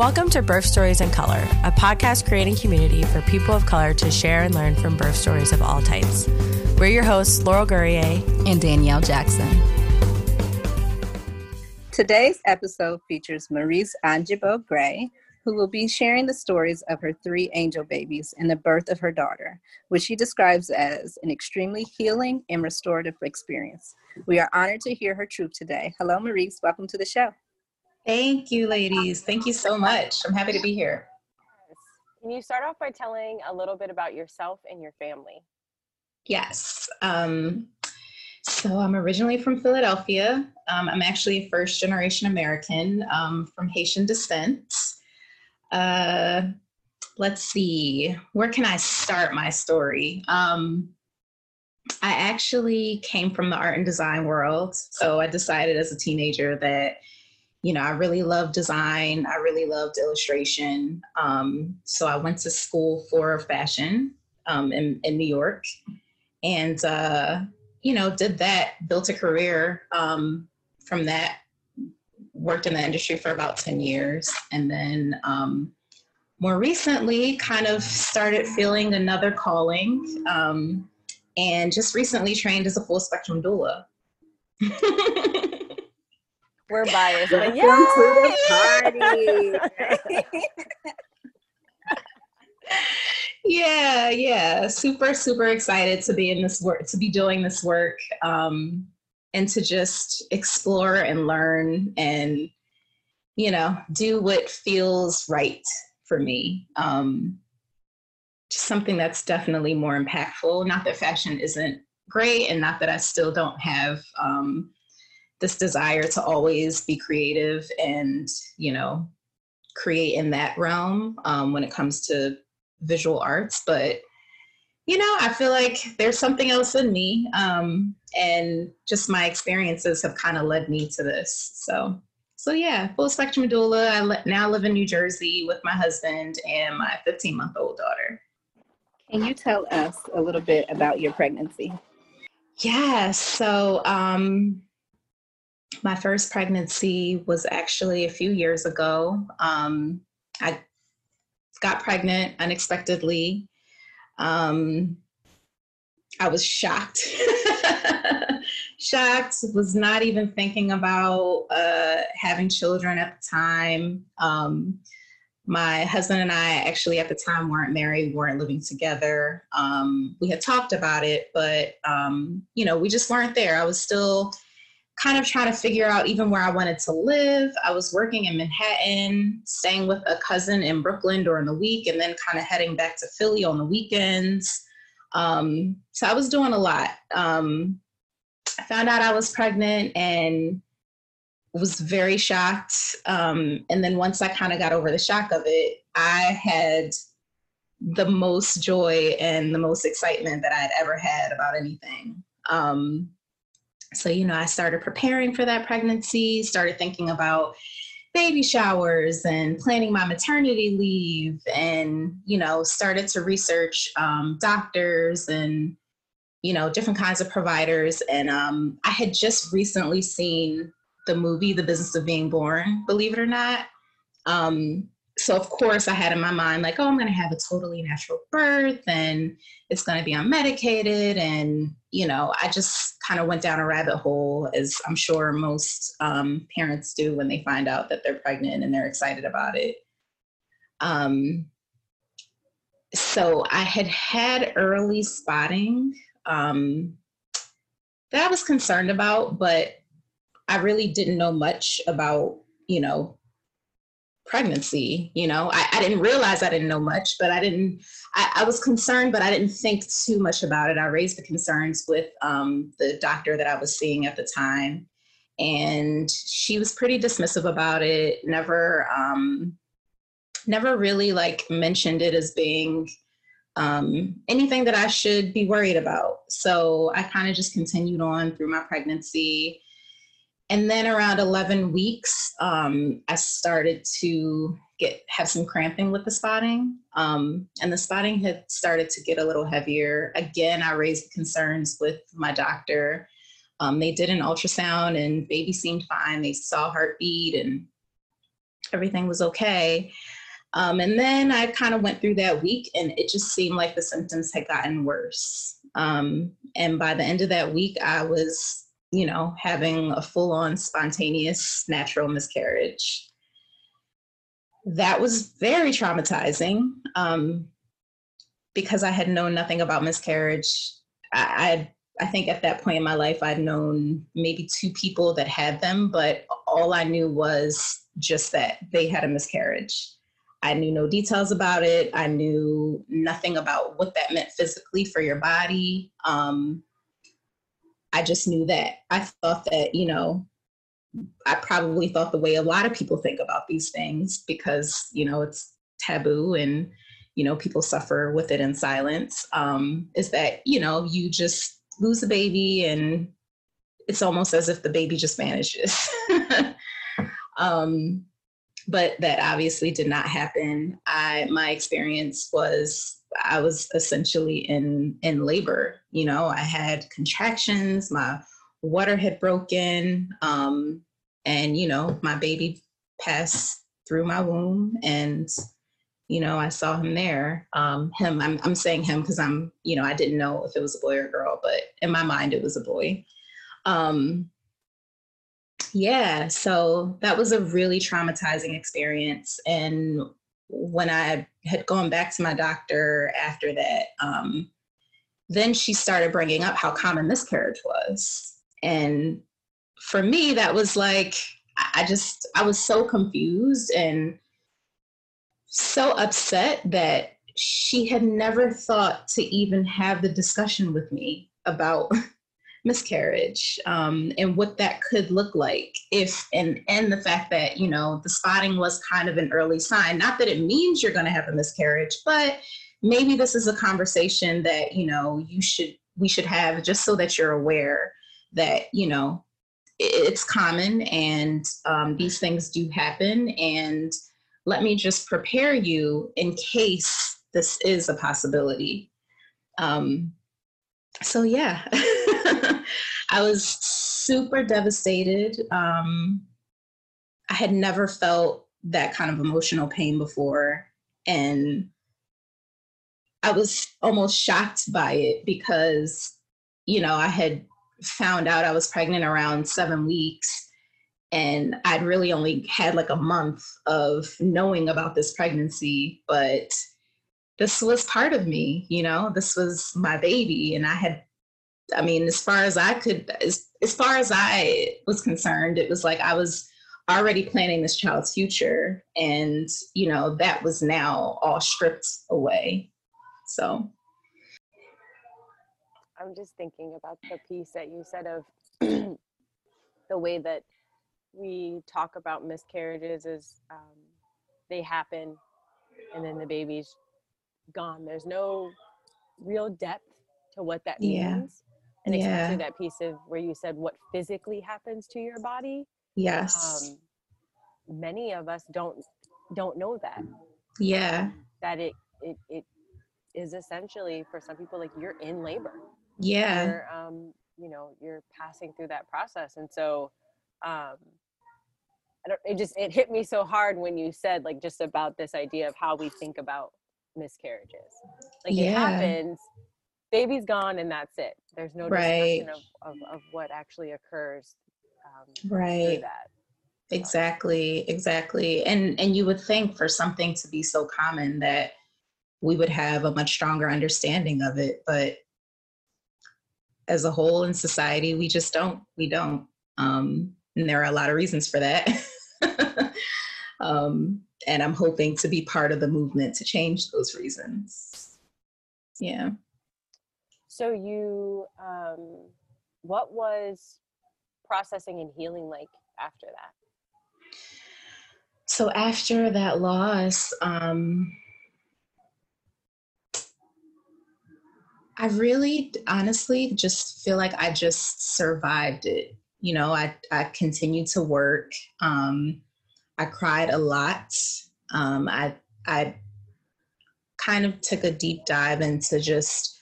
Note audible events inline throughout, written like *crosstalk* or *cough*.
Welcome to Birth Stories in Color, a podcast creating community for people of color to share and learn from birth stories of all types. We're your hosts, Laurel Gourrier and Danielle Jackson. Today's episode features Marise Angibeau Gray, who will be sharing the stories of her three angel babies and the birth of her daughter, which she describes as an extremely healing and restorative experience. We are honored to hear her truth today. Hello, Marise. Welcome to the show. Thank you, ladies. Thank you so much. I'm happy to be here. Can you start off by telling a little bit about yourself and your family? Yes. Um, so I'm originally from Philadelphia. Um, I'm actually a first generation American um, from Haitian descent. Uh, let's see, where can I start my story? Um, I actually came from the art and design world. So I decided as a teenager that you know, I really loved design. I really loved illustration. Um, so I went to school for fashion um, in, in New York and, uh, you know, did that, built a career um, from that, worked in the industry for about 10 years. And then um, more recently, kind of started feeling another calling um, and just recently trained as a full spectrum doula. *laughs* We're biased. Welcome to the party. *laughs* yeah, yeah. Super, super excited to be in this work, to be doing this work, um, and to just explore and learn and, you know, do what feels right for me. Um, something that's definitely more impactful. Not that fashion isn't great, and not that I still don't have. Um, this desire to always be creative and you know create in that realm um, when it comes to visual arts but you know i feel like there's something else in me um, and just my experiences have kind of led me to this so so yeah full spectrum doula. I le- now live in new jersey with my husband and my 15 month old daughter. Can you tell us a little bit about your pregnancy? Yeah so um my first pregnancy was actually a few years ago. Um, I got pregnant unexpectedly. Um, I was shocked. *laughs* shocked, was not even thinking about uh, having children at the time. Um, my husband and I actually at the time weren't married, we weren't living together. Um, we had talked about it, but um, you know, we just weren't there. I was still kind of trying to figure out even where I wanted to live. I was working in Manhattan, staying with a cousin in Brooklyn during the week, and then kind of heading back to Philly on the weekends. Um, so I was doing a lot. Um, I found out I was pregnant and was very shocked. Um, and then once I kind of got over the shock of it, I had the most joy and the most excitement that I had ever had about anything. Um, so, you know, I started preparing for that pregnancy, started thinking about baby showers and planning my maternity leave, and, you know, started to research um, doctors and, you know, different kinds of providers. And um, I had just recently seen the movie, The Business of Being Born, believe it or not. Um, so of course I had in my mind like, oh, I'm going to have a totally natural birth and it's going to be unmedicated. And, you know, I just kind of went down a rabbit hole as I'm sure most um, parents do when they find out that they're pregnant and they're excited about it. Um, so I had had early spotting um, that I was concerned about, but I really didn't know much about, you know, pregnancy you know? I, I, didn't realize i didn't know much but i didn't I, I, was concerned but i didn't think too much about it. I raised the concerns with um, the doctor that i was seeing at the time and she was pretty dismissive about it never um, never really like mentioned it as being um, anything that i should be worried about. So i kind of just continued on through my pregnancy and then around 11 weeks um, i started to get have some cramping with the spotting um, and the spotting had started to get a little heavier again i raised concerns with my doctor um, they did an ultrasound and baby seemed fine they saw heartbeat and everything was okay. Um, and then I kind of went through that week and it just seemed like the symptoms had gotten worse. Um, and by the end of that week, I was, you know, having a full on spontaneous natural miscarriage. That was very traumatizing um, because I had known nothing about miscarriage. I, I, I think at that point in my life, I'd known maybe two people that had them, but all I knew was just that they had a miscarriage. I knew no details about it. I knew nothing about what that meant physically for your body. Um, I just knew that. I thought that, you know, I probably thought the way a lot of people think about these things because, you know, it's taboo and, you know, people suffer with it in silence. Um, is that, you know, you just lose a baby and it's almost as if the baby just vanishes. *laughs* um, but that obviously did not happen. I my experience was I was essentially in in labor. You know, I had contractions, my water had broken, um, and you know, my baby passed through my womb, and you know, I saw him there. Um, him, I'm I'm saying him because I'm you know I didn't know if it was a boy or a girl, but in my mind it was a boy. Um, yeah, so that was a really traumatizing experience. And when I had gone back to my doctor after that, um, then she started bringing up how common miscarriage was. And for me, that was like, I just, I was so confused and so upset that she had never thought to even have the discussion with me about *laughs* miscarriage um, and what that could look like if and and the fact that you know the spotting was kind of an early sign not that it means you're going to have a miscarriage but maybe this is a conversation that you know you should we should have just so that you're aware that you know it's common and um, these things do happen. And let me just prepare you in case this is a possibility. Um, so yeah *laughs* I was super devastated. Um, I had never felt that kind of emotional pain before. And I was almost shocked by it because, you know, I had found out I was pregnant around seven weeks and I'd really only had like a month of knowing about this pregnancy, but this was part of me, you know, this was my baby and I had I mean, as far as I could, as, as far as I was concerned, it was like I was already planning this child's future. And, you know, that was now all stripped away. So. I'm just thinking about the piece that you said of *clears throat* the way that we talk about miscarriages is um, they happen and then the baby's gone. There's no real depth to what that means and yeah. especially that piece of where you said what physically happens to your body. Yes. Um, many of us don't don't know that. Yeah. That it it, it is essentially for some people like you're in labor. Yeah. You're, um you know you're passing through that process. And so um I don't, it just it hit me so hard when you said like just about this idea of how we think about miscarriages. Like yeah. it happens baby's gone and that's it. There's no discussion right. of, of, of, what actually occurs. Um, right. That. Exactly, exactly. And and you would think for something to be so common that we would have a much stronger understanding of it, but as a whole in society, we just don't. We don't. Um, and there are a lot of reasons for that. *laughs* um, and I'm hoping to be part of the movement to change those reasons. Yeah. So you, um, what was processing and healing like after that? So after that loss, um, I really honestly just feel like I just survived it. You know, I, I continued to work. Um, I cried a lot. Um, I, I kind of took a deep dive into just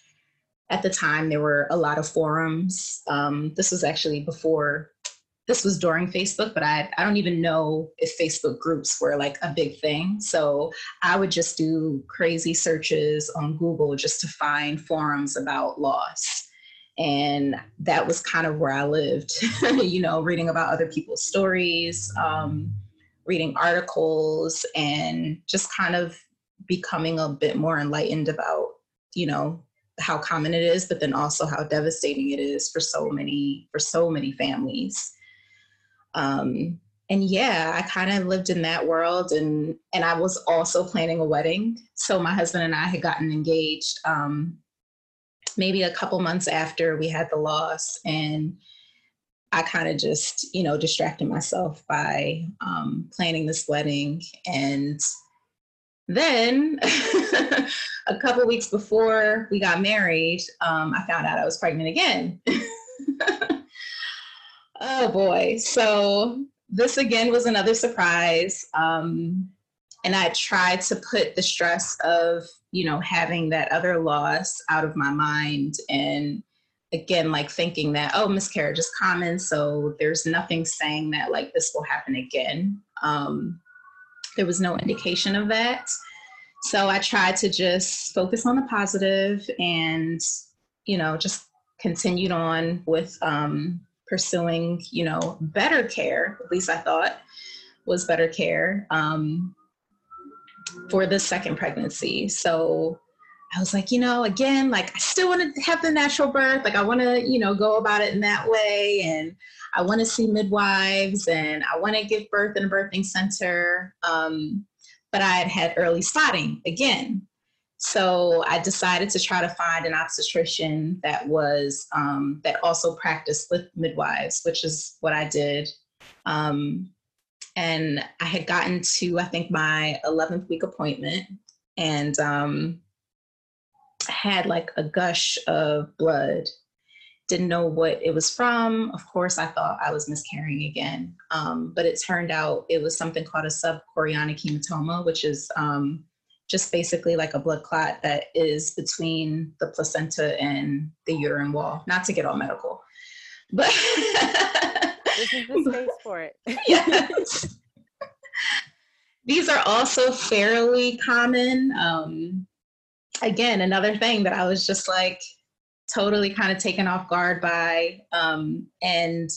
at the time there were a lot of forums um, this was actually before this was during Facebook, but I, I don't even know if Facebook groups were like a big thing. So I would just do crazy searches on Google just to find forums about loss. And that was kind of where I lived, *laughs* you know, reading about other people's stories, um, reading articles, and just kind of becoming a bit more enlightened about, you know, how common it is, but then also how devastating it is for so many for so many families. Um, and yeah, I kind of lived in that world, and and I was also planning a wedding. So my husband and I had gotten engaged um, maybe a couple months after we had the loss, and I kind of just you know distracted myself by um, planning this wedding, and then *laughs* a couple weeks before we got married, um, I found out I was pregnant again. *laughs* Oh boy. So this again was another surprise. Um, and I tried to put the stress of, you know, having that other loss out of my mind. And again, like thinking that, oh, miscarriage is common. So there's nothing saying that like this will happen again. Um, there was no indication of that. So I tried to just focus on the positive and, you know, just continued on with um, pursuing, you know, better care, at least I thought was better care um, for the second pregnancy. So I was like, you know, again, like I still want to have the natural birth. Like I want to, you know, go about it in that way. And I want to see midwives and I want to give birth in a birthing center. Um, but I had had early spotting again. So I decided to try to find an obstetrician that was um, that also practiced with midwives, which is what I did. Um, and I had gotten to I think my 11th week appointment, and um, had like a gush of blood. Didn't know what it was from. Of course, I thought I was miscarrying again, um, but it turned out it was something called a subchorionic hematoma, which is um, just basically like a blood clot that is between the placenta and the uterine wall. Not to get all medical, but this is the space *laughs* for it. yes. These are also fairly common. Um, again, another thing that I was just like totally kind of taken off guard by. Um, and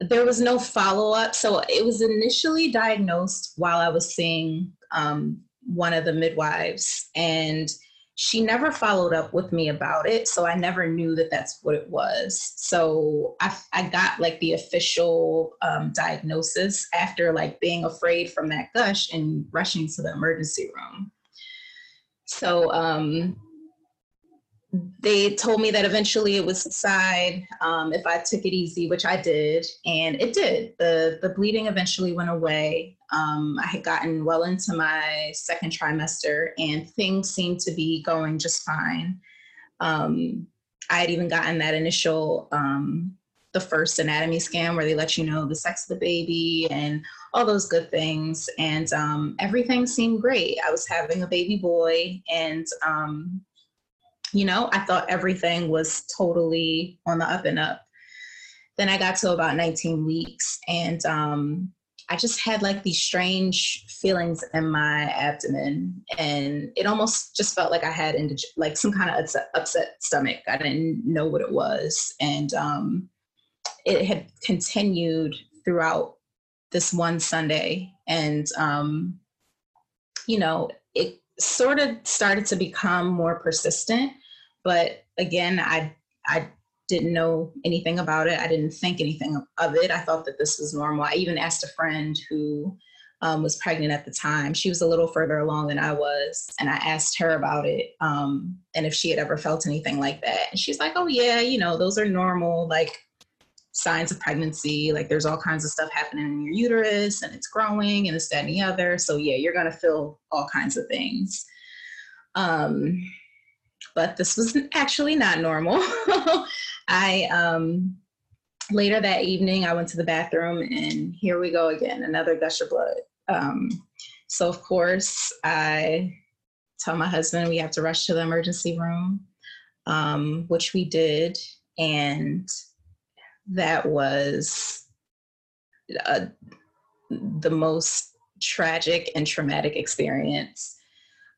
there was no follow up. So it was initially diagnosed while I was seeing um, one of the midwives, and she never followed up with me about it. So I never knew that that's what it was. So I, I got like the official um, diagnosis after like being afraid from that gush and rushing to the emergency room. So um, they told me that eventually it would subside um, if I took it easy, which I did, and it did. the The bleeding eventually went away. Um, I had gotten well into my second trimester, and things seemed to be going just fine. Um, I had even gotten that initial, um, the first anatomy scan where they let you know the sex of the baby and all those good things, and um, everything seemed great. I was having a baby boy, and um, you know, I thought everything was totally on the up and up. Then I got to about 19 weeks and um, I just had like these strange feelings in my abdomen, and it almost just felt like I had indig- like some kind of upset, upset, stomach. I didn't know what it was, and um, it had continued throughout this one Sunday, and um, you know, it sort of started to become more persistent. But again, I I didn't know anything about it. I didn't think anything of it. I thought that this was normal. I even asked a friend who um, was pregnant at the time. She was a little further along than I was, and I asked her about it um, and if she had ever felt anything like that. And she's like, "Oh yeah, you know, those are normal like signs of pregnancy. Like there's all kinds of stuff happening in your uterus, and it's growing, and this, that, and the other. So yeah, you're gonna feel all kinds of things." Um, but this was *laughs* actually not normal. *laughs* I um, later that evening I went to the bathroom and here we go again, another gush of blood. Um, so of course I tell my husband we have to rush to the emergency room, um, which we did, and that was uh, the most tragic and traumatic experience.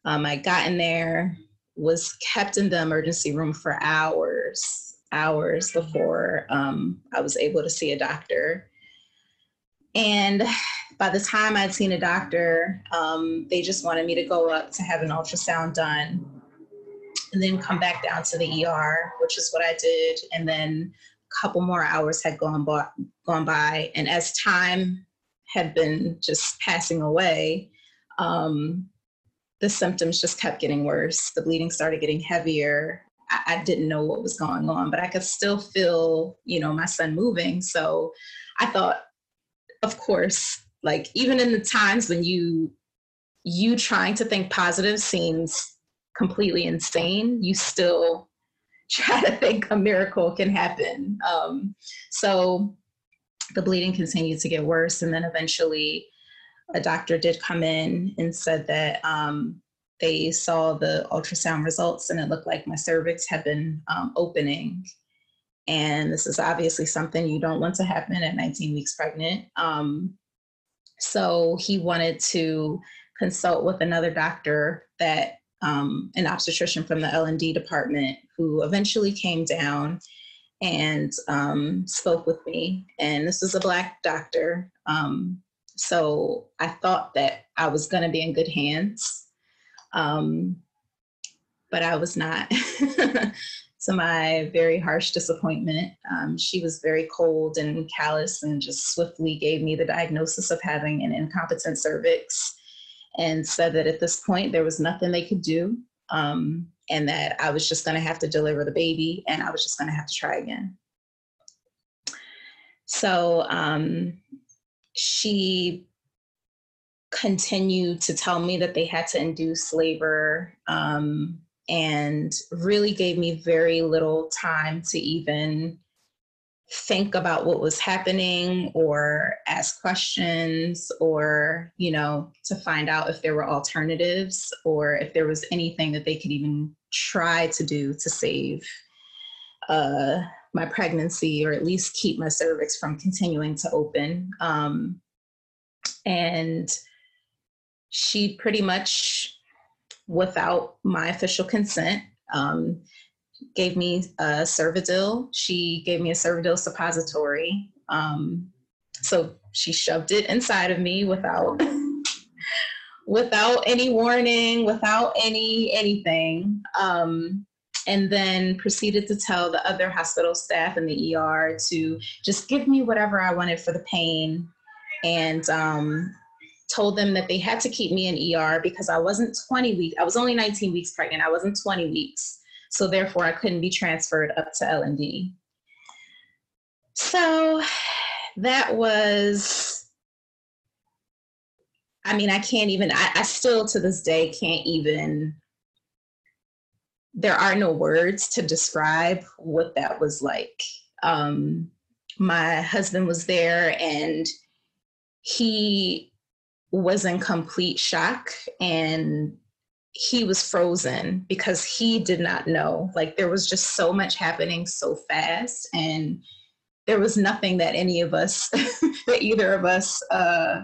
Um, I got in there, was kept in the emergency room for hours, hours before um, I was able to see a doctor. And by the time I'd seen a doctor, um, they just wanted me to go up to have an ultrasound done and then come back down to the ER, which is what I did. And then couple more hours had gone by, gone by. And as time had been just passing away, um, the symptoms just kept getting worse. The bleeding started getting heavier. I, I didn't know what was going on, but I could still feel, you know, my son moving. So I thought, of course, like even in the times when you you trying to think positive seems completely insane, you still try to think a miracle can happen. Um, so the bleeding continued to get worse, and then eventually a doctor did come in and said that um, they saw the ultrasound results and it looked like my cervix had been um, opening. And this is obviously something you don't want to happen at 19 weeks pregnant. Um, so he wanted to consult with another doctor that um, an obstetrician from the L&D department who eventually came down and um, spoke with me. And this was a black doctor. Um, so I thought that I was going to be in good hands. Um, but I was not. *laughs* to my very harsh disappointment, um, she was very cold and callous and just swiftly gave me the diagnosis of having an incompetent cervix and said that at this point there was nothing they could do um, and that I was just going to have to deliver the baby and I was just going to have to try again. So um, she continued to tell me that they had to induce labor um, and really gave me very little time to even think about what was happening or ask questions or you know to find out if there were alternatives or if there was anything that they could even try to do to save uh, my pregnancy or at least keep my cervix from continuing to open. Um, and she pretty much without my official consent um, gave me a Cervidil. She gave me a Cervidil suppository. Um, so she shoved it inside of me without *laughs* without any warning, without any anything. Um, and then proceeded to tell the other hospital staff in the ER to just give me whatever I wanted for the pain. And um, told them that they had to keep me in ER because I wasn't 20 weeks. I was only 19 weeks pregnant. I wasn't 20 weeks. So therefore, I couldn't be transferred up to L&D. So that was, I mean, I can't even, I, I still to this day can't even, there are no words to describe what that was like. Um, my husband was there and he was in complete shock and he was frozen because he did not know. Like there was just so much happening so fast, and there was nothing that any of us, *laughs* that either of us, uh,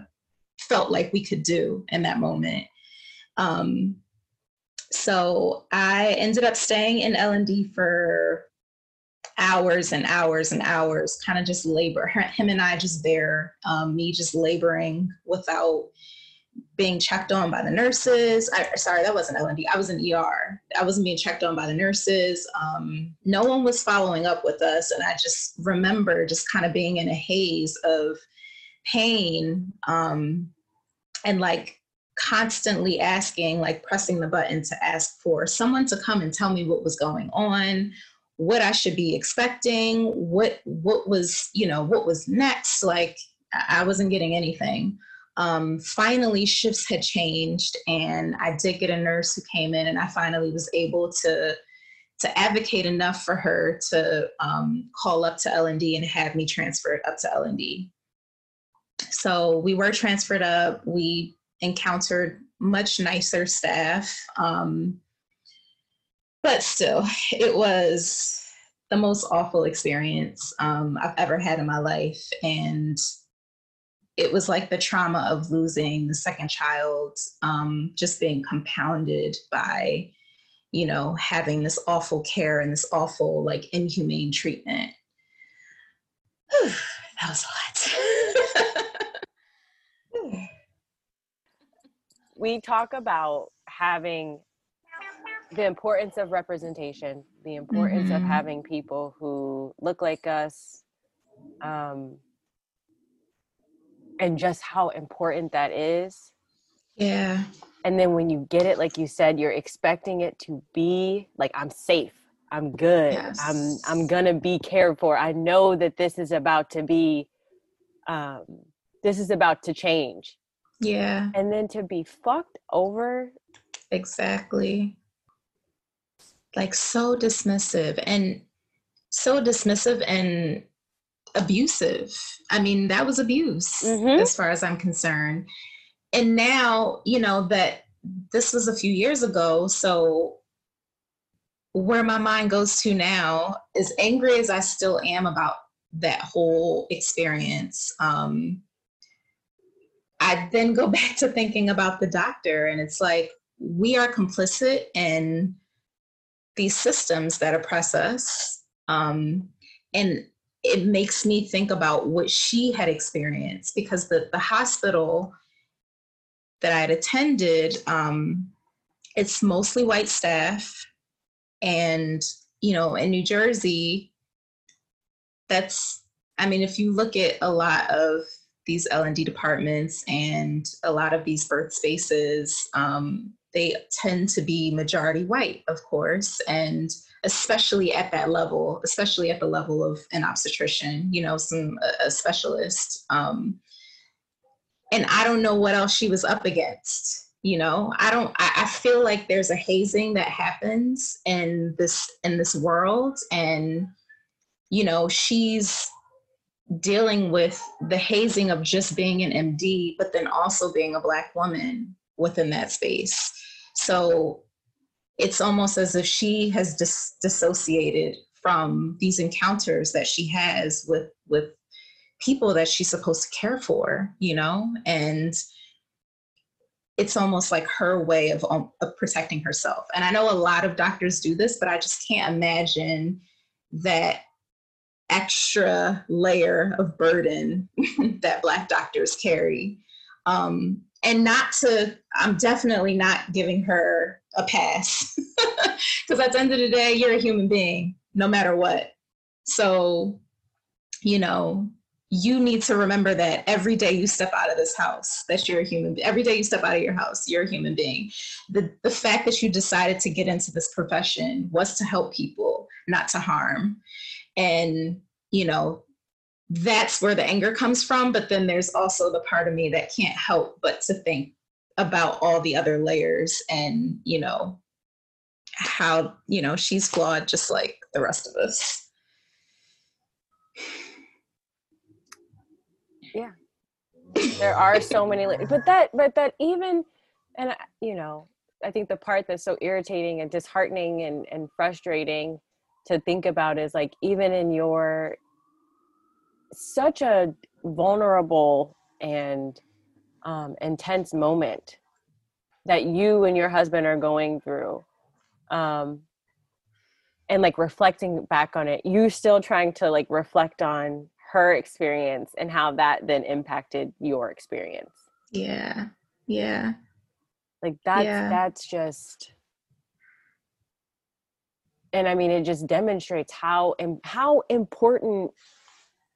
felt like we could do in that moment. Um, so I ended up staying in L and D for hours and hours and hours, kind of just labor. Him and I just there, um, me just laboring without being checked on by the nurses. I, sorry, that wasn't L&D. I was in ER. I wasn't being checked on by the nurses. Um, no one was following up with us. And I just remember just kind of being in a haze of pain um, and like constantly asking, like pressing the button to ask for someone to come and tell me what was going on, what I should be expecting, what what was, you know, what was next. Like I wasn't getting anything um, finally shifts had changed and i did get a nurse who came in and i finally was able to to advocate enough for her to um, call up to l&d and have me transferred up to l&d so we were transferred up we encountered much nicer staff um, but still it was the most awful experience um, I've ever had in my life. And it was like the trauma of losing the second child, um, just being compounded by, you know, having this awful care and this awful, like, inhumane treatment. Whew, *sighs* that was a lot. *sighs* we talk about having the importance of representation, the importance mm-hmm. of having people who look like us, um, and just how important that is. Yeah. And then when you get it, like you said, you're expecting it to be like, I'm safe. I'm good. Yes. I'm I'm gonna be cared for. I know that this is about to be um this is about to change. Yeah. And then to be fucked over. Exactly like so dismissive and so dismissive and abusive. I mean, that was abuse mm-hmm. as far as I'm concerned. And now, you know, that this was a few years ago. So, where my mind goes to now, as angry as I still am about that whole experience, um, I then go *laughs* back to thinking about the doctor, and it's like we are complicit in these systems that oppress us. Um, and it makes me think about what she had experienced because the, the hospital that I had attended, um, it's mostly white staff. And, you know, in New Jersey, that's, I mean, if you look at a lot of these L&D departments and a lot of these birth spaces, um, they tend to be majority white, of course, and especially at that level, especially at the level of an obstetrician, you know, some a, specialist. Um, and I don't know what else she was up against. You know, I don't. I, I feel like there's a hazing that happens in this in this world, and you know, she's dealing with the hazing of just being an MD, but then also being a Black woman within that space. So it's almost as if she has dis- dissociated from these encounters that she has with with people that she's supposed to care for, you know, and it's almost like her way of, um, of protecting herself. And I know a lot of doctors do this, but I just can't imagine that extra layer of burden *laughs* that Black doctors carry. Um, and not to i'm definitely not giving her a pass. *laughs* Because at the end of the day you're a human being no matter what. So you know you need to remember that every day you step out of this house that you're a human every day you step out of your house you're a human being. The, the fact that you decided to get into this profession was to help people not to harm. And you know that's where the anger comes from. But then there's also the part of me that can't help but to think about all the other layers and, you know, how, you know, she's flawed just like the rest of us. Yeah. There are so many, but that, but that even, and, you know, I think the part that's so irritating and disheartening and, and frustrating to think about is like even in your such a vulnerable and um, intense moment that you and your husband are going through um, and like reflecting back on it you still trying to like reflect on her experience and how that then impacted your experience. Yeah. Yeah. Like that's yeah. that's just and i mean it just demonstrates how and how important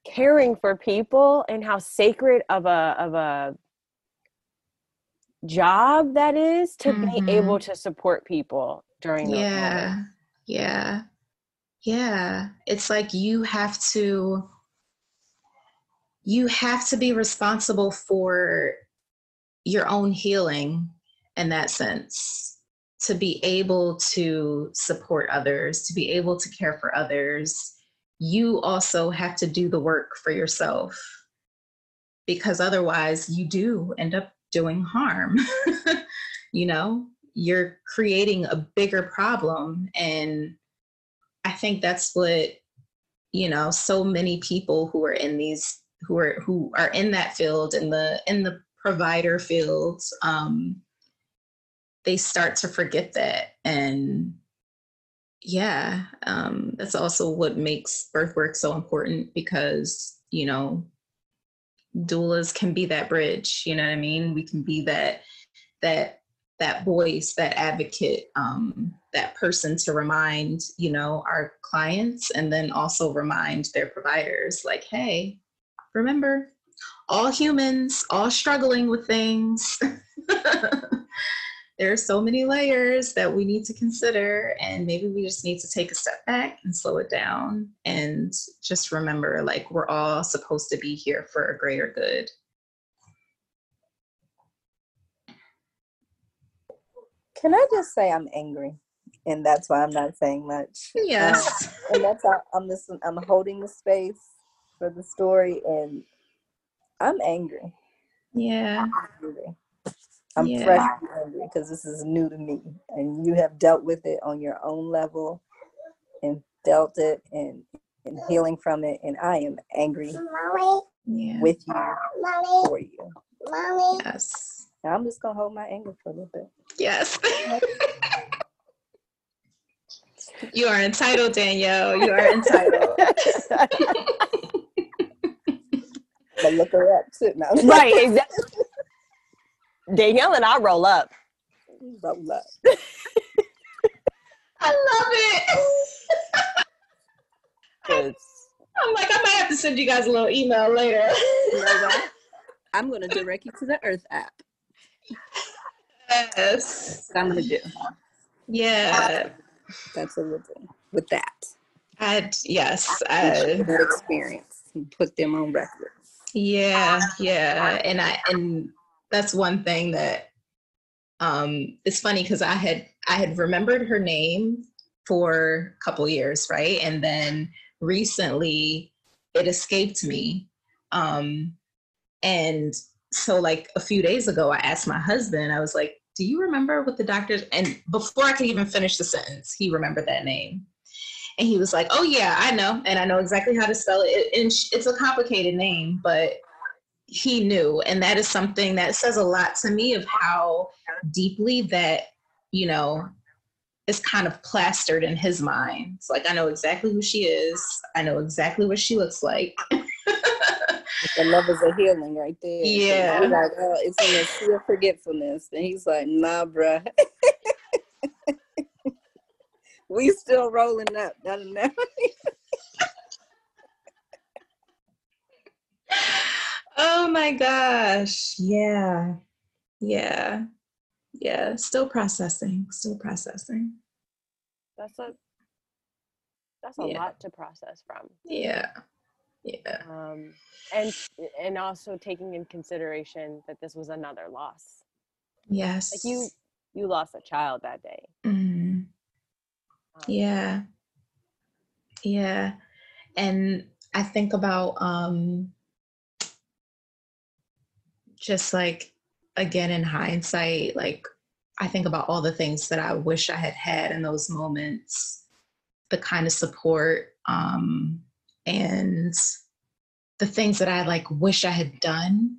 caring for people and how sacred of a of a job that is to mm-hmm. be able to support people during the, yeah moments. yeah yeah it's like you have to you have to be responsible for your own healing in that sense to be able to support others to be able to care for others you also have to do the work for yourself because otherwise you do end up doing harm. *laughs* you know, you're creating a bigger problem. And I think that's what you know so many people who are in these who are who are in that field in the in the provider fields um they start to forget that and yeah um that's also what makes birth work so important because you know doulas can be that bridge you know what i mean? We can be that that that voice that advocate um that person to remind you know our clients and then also remind their providers like hey remember all humans all struggling with things *laughs* there are so many layers that we need to consider and maybe we just need to take a step back and slow it down and just remember like we're all supposed to be here for a greater good Can I just say I'm angry? And that's why I'm not saying much. yes Um, and that's how I'm listening. I'm holding the space for the story, and I'm angry. yeah angry. I'm Yeah. freshly angry because this is new to me, and you have dealt with it on your own level, and dealt it and and healing from it. And I am angry yeah with you for you. yes Now I'm just gonna hold my anger for a little bit. yes *laughs* you are entitled danielle you are entitled *laughs* But look her up too. Now, right, exactly. Danielle and I roll up. Roll up. *laughs* i love it 'cause *laughs* I'm like, I might have to send you guys a little email later. You know what? *laughs* I'm gonna direct you to the Irth app. yes. That's what I'm gonna do. Yeah. That's what we'll do with that. I yes. I, that experience and put them on record. yeah. Yeah. And I and that's one thing that um it's funny because I had I had remembered her name for a couple years, right? And then recently it escaped me. Um and so like a few days ago I asked my husband, I was like, do you remember what the doctors and before I could even finish the sentence, he remembered that name. And he was like, "Oh yeah, I know, and I know exactly how to spell it. And sh- it's a complicated name, but he knew, and that is something that says a lot to me of how deeply that you know is kind of plastered in his mind. It's like I know exactly who she is. I know exactly what she looks like. *laughs* The love is a healing right there. Yeah. you're like, oh, it's in the sea of forgetfulness. And he's like, nah, bruh. *laughs* we still rolling up. Not *laughs* oh my gosh, yeah, yeah, yeah. Still processing. Still processing. That's a that's a Yeah. lot to process from. Yeah, yeah. Um, and and also taking in consideration that this was another loss. Yes. Like you you lost a child that day. Mhm. Um, Yeah. Yeah. And I think about um just like again in hindsight, like I think about all the things that I wish I had had in those moments, the kind of support um and the things that I like wish I had done.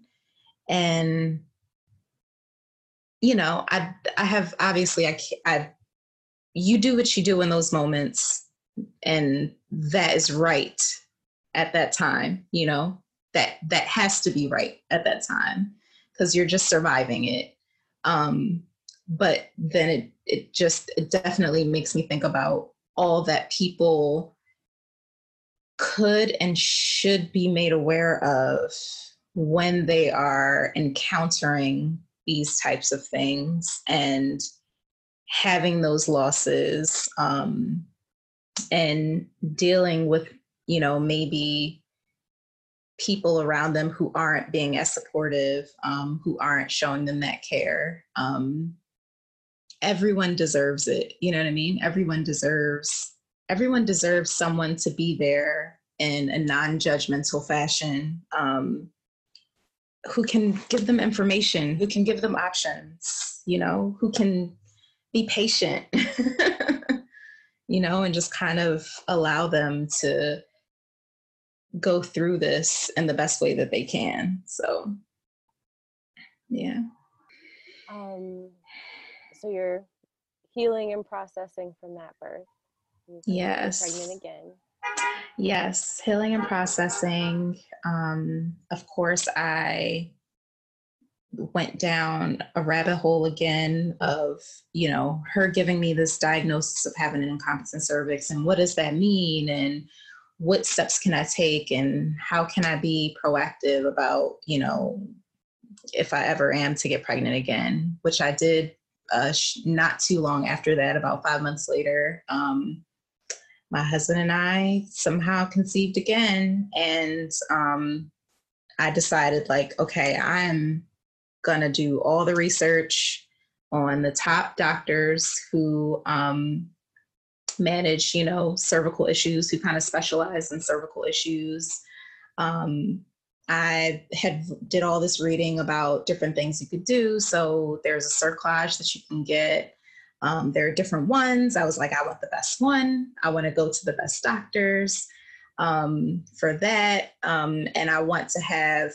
And you know, I I have obviously I I you do what you do in those moments and that is right at that time you know that that has to be right at that time because you're just surviving it. Um but then it it just it definitely makes me think about all that people could and should be made aware of when they are encountering these types of things and having those losses um, and dealing with you know maybe people around them who aren't being as supportive um, who aren't showing them that care. Um, everyone deserves it you know what i mean? Everyone deserves everyone deserves someone to be there in a non-judgmental fashion um, who can give them information who can give them options you know? Who can be patient *laughs* you know, and just kind of allow them to go through this in the best way that they can. So, yeah. Um, so you're healing and processing from that birth. Yes. Pregnant again. Yes, healing and processing. Um, of course, I went down a rabbit hole again of you know her giving me this diagnosis of having an incompetent cervix and what does that mean and what steps can i take and how can i be proactive about you know if i ever am to get pregnant again which i did uh, not too long after that about five months later um, my husband and i somehow conceived again and um, i decided like okay i'm going to do all the research on the top doctors who um, manage, you know, cervical issues, who kind of specialize in cervical issues. Um, I had did all this reading about different things you could do. So there's a cerclage that you can get. Um, there are different ones. I was like, I want the best one. I want to go to the best doctors um, for that. Um, and I want to have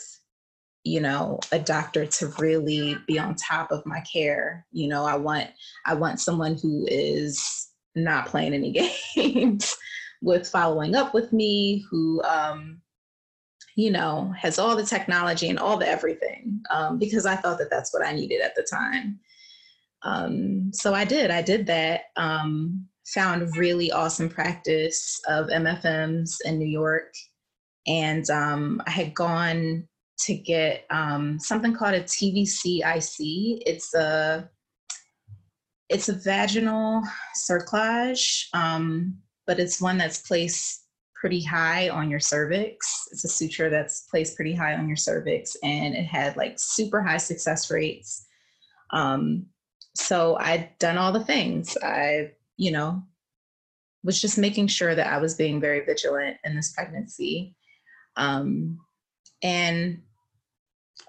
you know a doctor to really be on top of my care you know i want i want someone who is not playing any *laughs* games with following up with me who um you know has all the technology and all the everything um, because i thought that that's what i needed at the time um, so i did i did that um, found really awesome practice of mfms in new york and um, i had gone to get um, something called a TVC-IC. It's a it's a vaginal cerclage, um, but it's one that's placed pretty high on your cervix. It's a suture that's placed pretty high on your cervix, and it had like super high success rates. Um, so I'd done all the things. I, you know, was just making sure that I was being very vigilant in this pregnancy. Um, and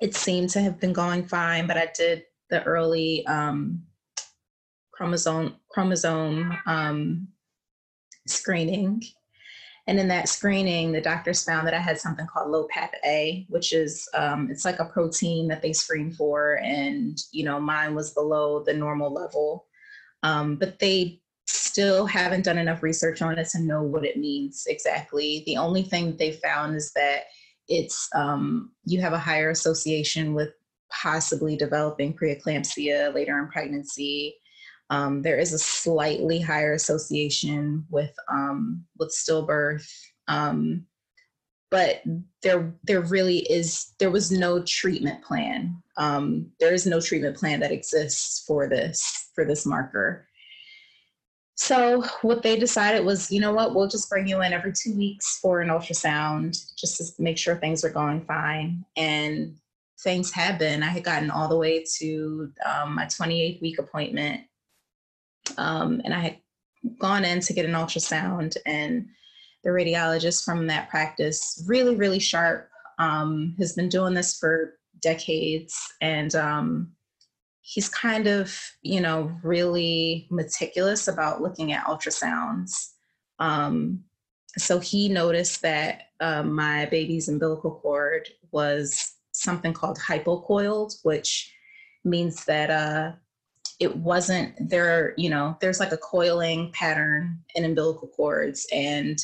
it seemed to have been going fine, but I did the early um, chromosome chromosome um, screening. And in that screening, the doctors found that I had something called low PAP A, which is um, it's like a protein that they screen for, and you know mine was below the normal level, um, but they still haven't done enough research on it to know what it means exactly. The only thing they found is that it's um, you have a higher association with possibly developing preeclampsia later in pregnancy. Um, there is a slightly higher association with um, with stillbirth, um, but there there really is there was no treatment plan. Um, there is no treatment plan that exists for this for this marker. So what they decided was, you know what, we'll just bring you in every two weeks for an ultrasound just to make sure things are going fine. And things have been. I had gotten all the way to um, my 28th week appointment, um, and I had gone in to get an ultrasound, and the radiologist from that practice, really, really sharp, um, has been doing this for decades, and um, he's kind of, you know, really meticulous about looking at ultrasounds. Um, so he noticed that uh, my baby's umbilical cord was something called hypocoiled, which means that uh, it wasn't there, you know, there's like a coiling pattern in umbilical cords, and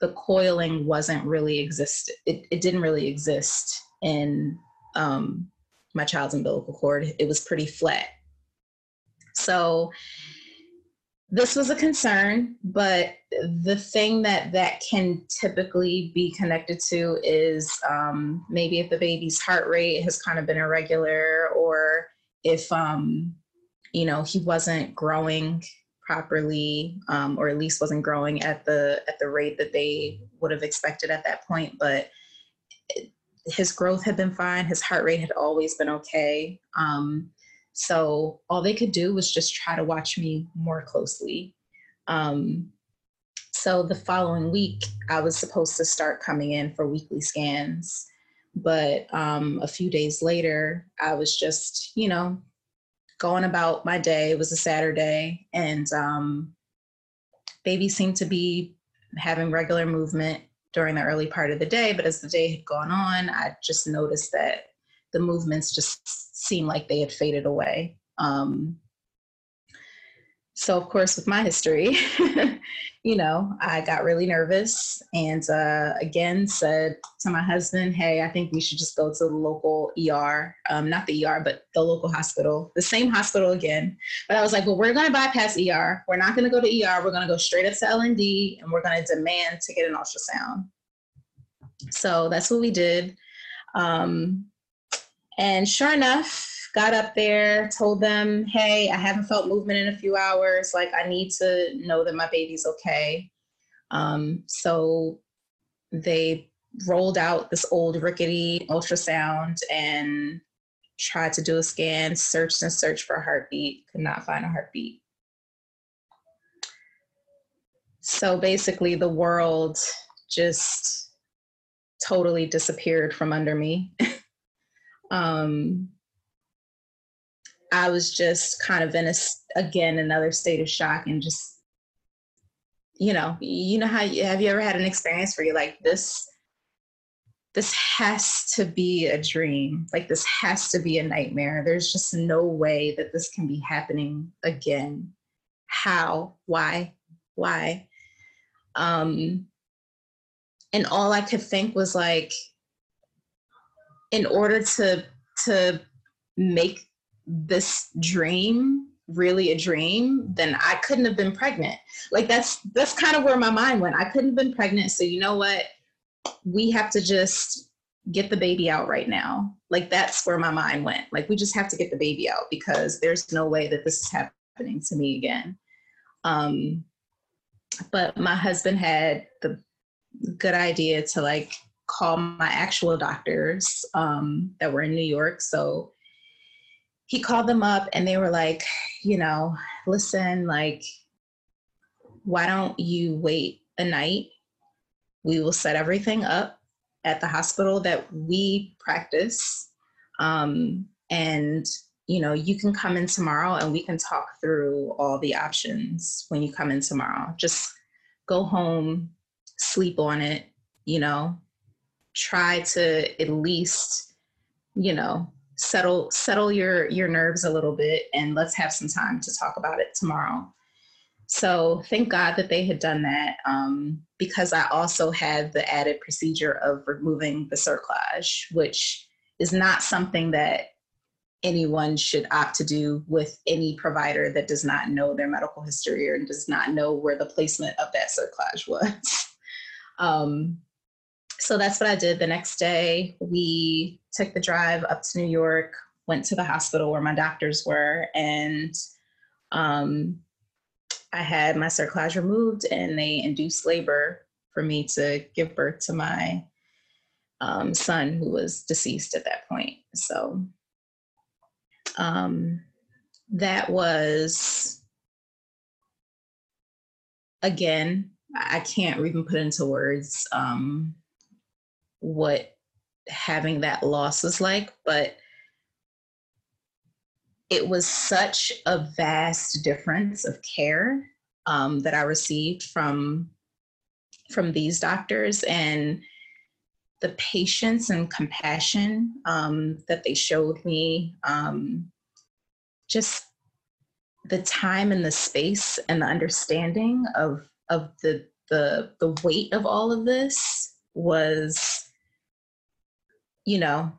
the coiling wasn't really exist. It, it didn't really exist in um, my child's umbilical cord. It was pretty flat. So this was a concern, but the thing that that can typically be connected to is um, maybe if the baby's heart rate has kind of been irregular, or if um, you know he wasn't growing properly, um, or at least wasn't growing at the at the rate that they would have expected at that point. But his growth had been fine. His heart rate had always been okay. Um, so all they could do was just try to watch me more closely. Um, so the following week, I was supposed to start coming in for weekly scans. But um, a few days later, I was just, you know, going about my day. It was a Saturday. And um, baby seemed to be having regular movement during the early part of the day, but as the day had gone on, I just noticed that the movements just seemed like they had faded away. Um, so, of course, with my history, *laughs* you know, I got really nervous and uh, again said to my husband, Hey, I think we should just go to the local ER, um, not the ER, but the local hospital, the same hospital again. But I was like, Well, we're going to bypass ER. We're not going to go to ER. We're going to go straight up to L&D and we're going to demand to get an ultrasound. So that's what we did. Um, and sure enough, got up there, told them, hey, I haven't felt movement in a few hours. Like, I need to know that my baby's okay. Um, so they rolled out this old rickety ultrasound and tried to do a scan, searched and searched for a heartbeat, could not find a heartbeat. So basically, the world just totally disappeared from under me. *laughs* um, I was just kind of in a again another state of shock and just you know you know how you, have you ever had an experience where you're like this this has to be a dream. Like this has to be a nightmare. There's just no way that this can be happening again. How? Why? Why? Um and all i could think was like in order to to make this dream really a dream, then I couldn't have been pregnant. Like that's that's kind of where my mind went. I couldn't have been pregnant. So you know what? We have to just get the baby out right now. Like that's where my mind went. Like we just have to get the baby out because there's no way that this is happening to me again. Um but my husband had the good idea to like call my actual doctors um that were in New York. So he called them up and they were like, you know, listen, like, why don't you wait a night? We will set everything up at the hospital that we practice. Um, and, you know, you can come in tomorrow and we can talk through all the options when you come in tomorrow. Just go home, sleep on it, you know, try to at least, you know, settle settle your your nerves a little bit and let's have some time to talk about it tomorrow. So thank god that they had done that um, because i also had the added procedure of removing the cerclage which is not something that anyone should opt to do with any provider that does not know their medical history or does not know where the placement of that cerclage was. *laughs* Um, so that's what I did. The next day, we took the drive up to New York, went to the hospital where my doctors were, and um, I had my cerclage removed, and they induced labor for me to give birth to my um, son, who was deceased at that point. So um, that was again I can't even put into words um, what having that loss was like, but it was such a vast difference of care um, that I received from from these doctors and the patience and compassion um, that they showed me, um, just the time and the space and the understanding of of the the the weight of all of this was you know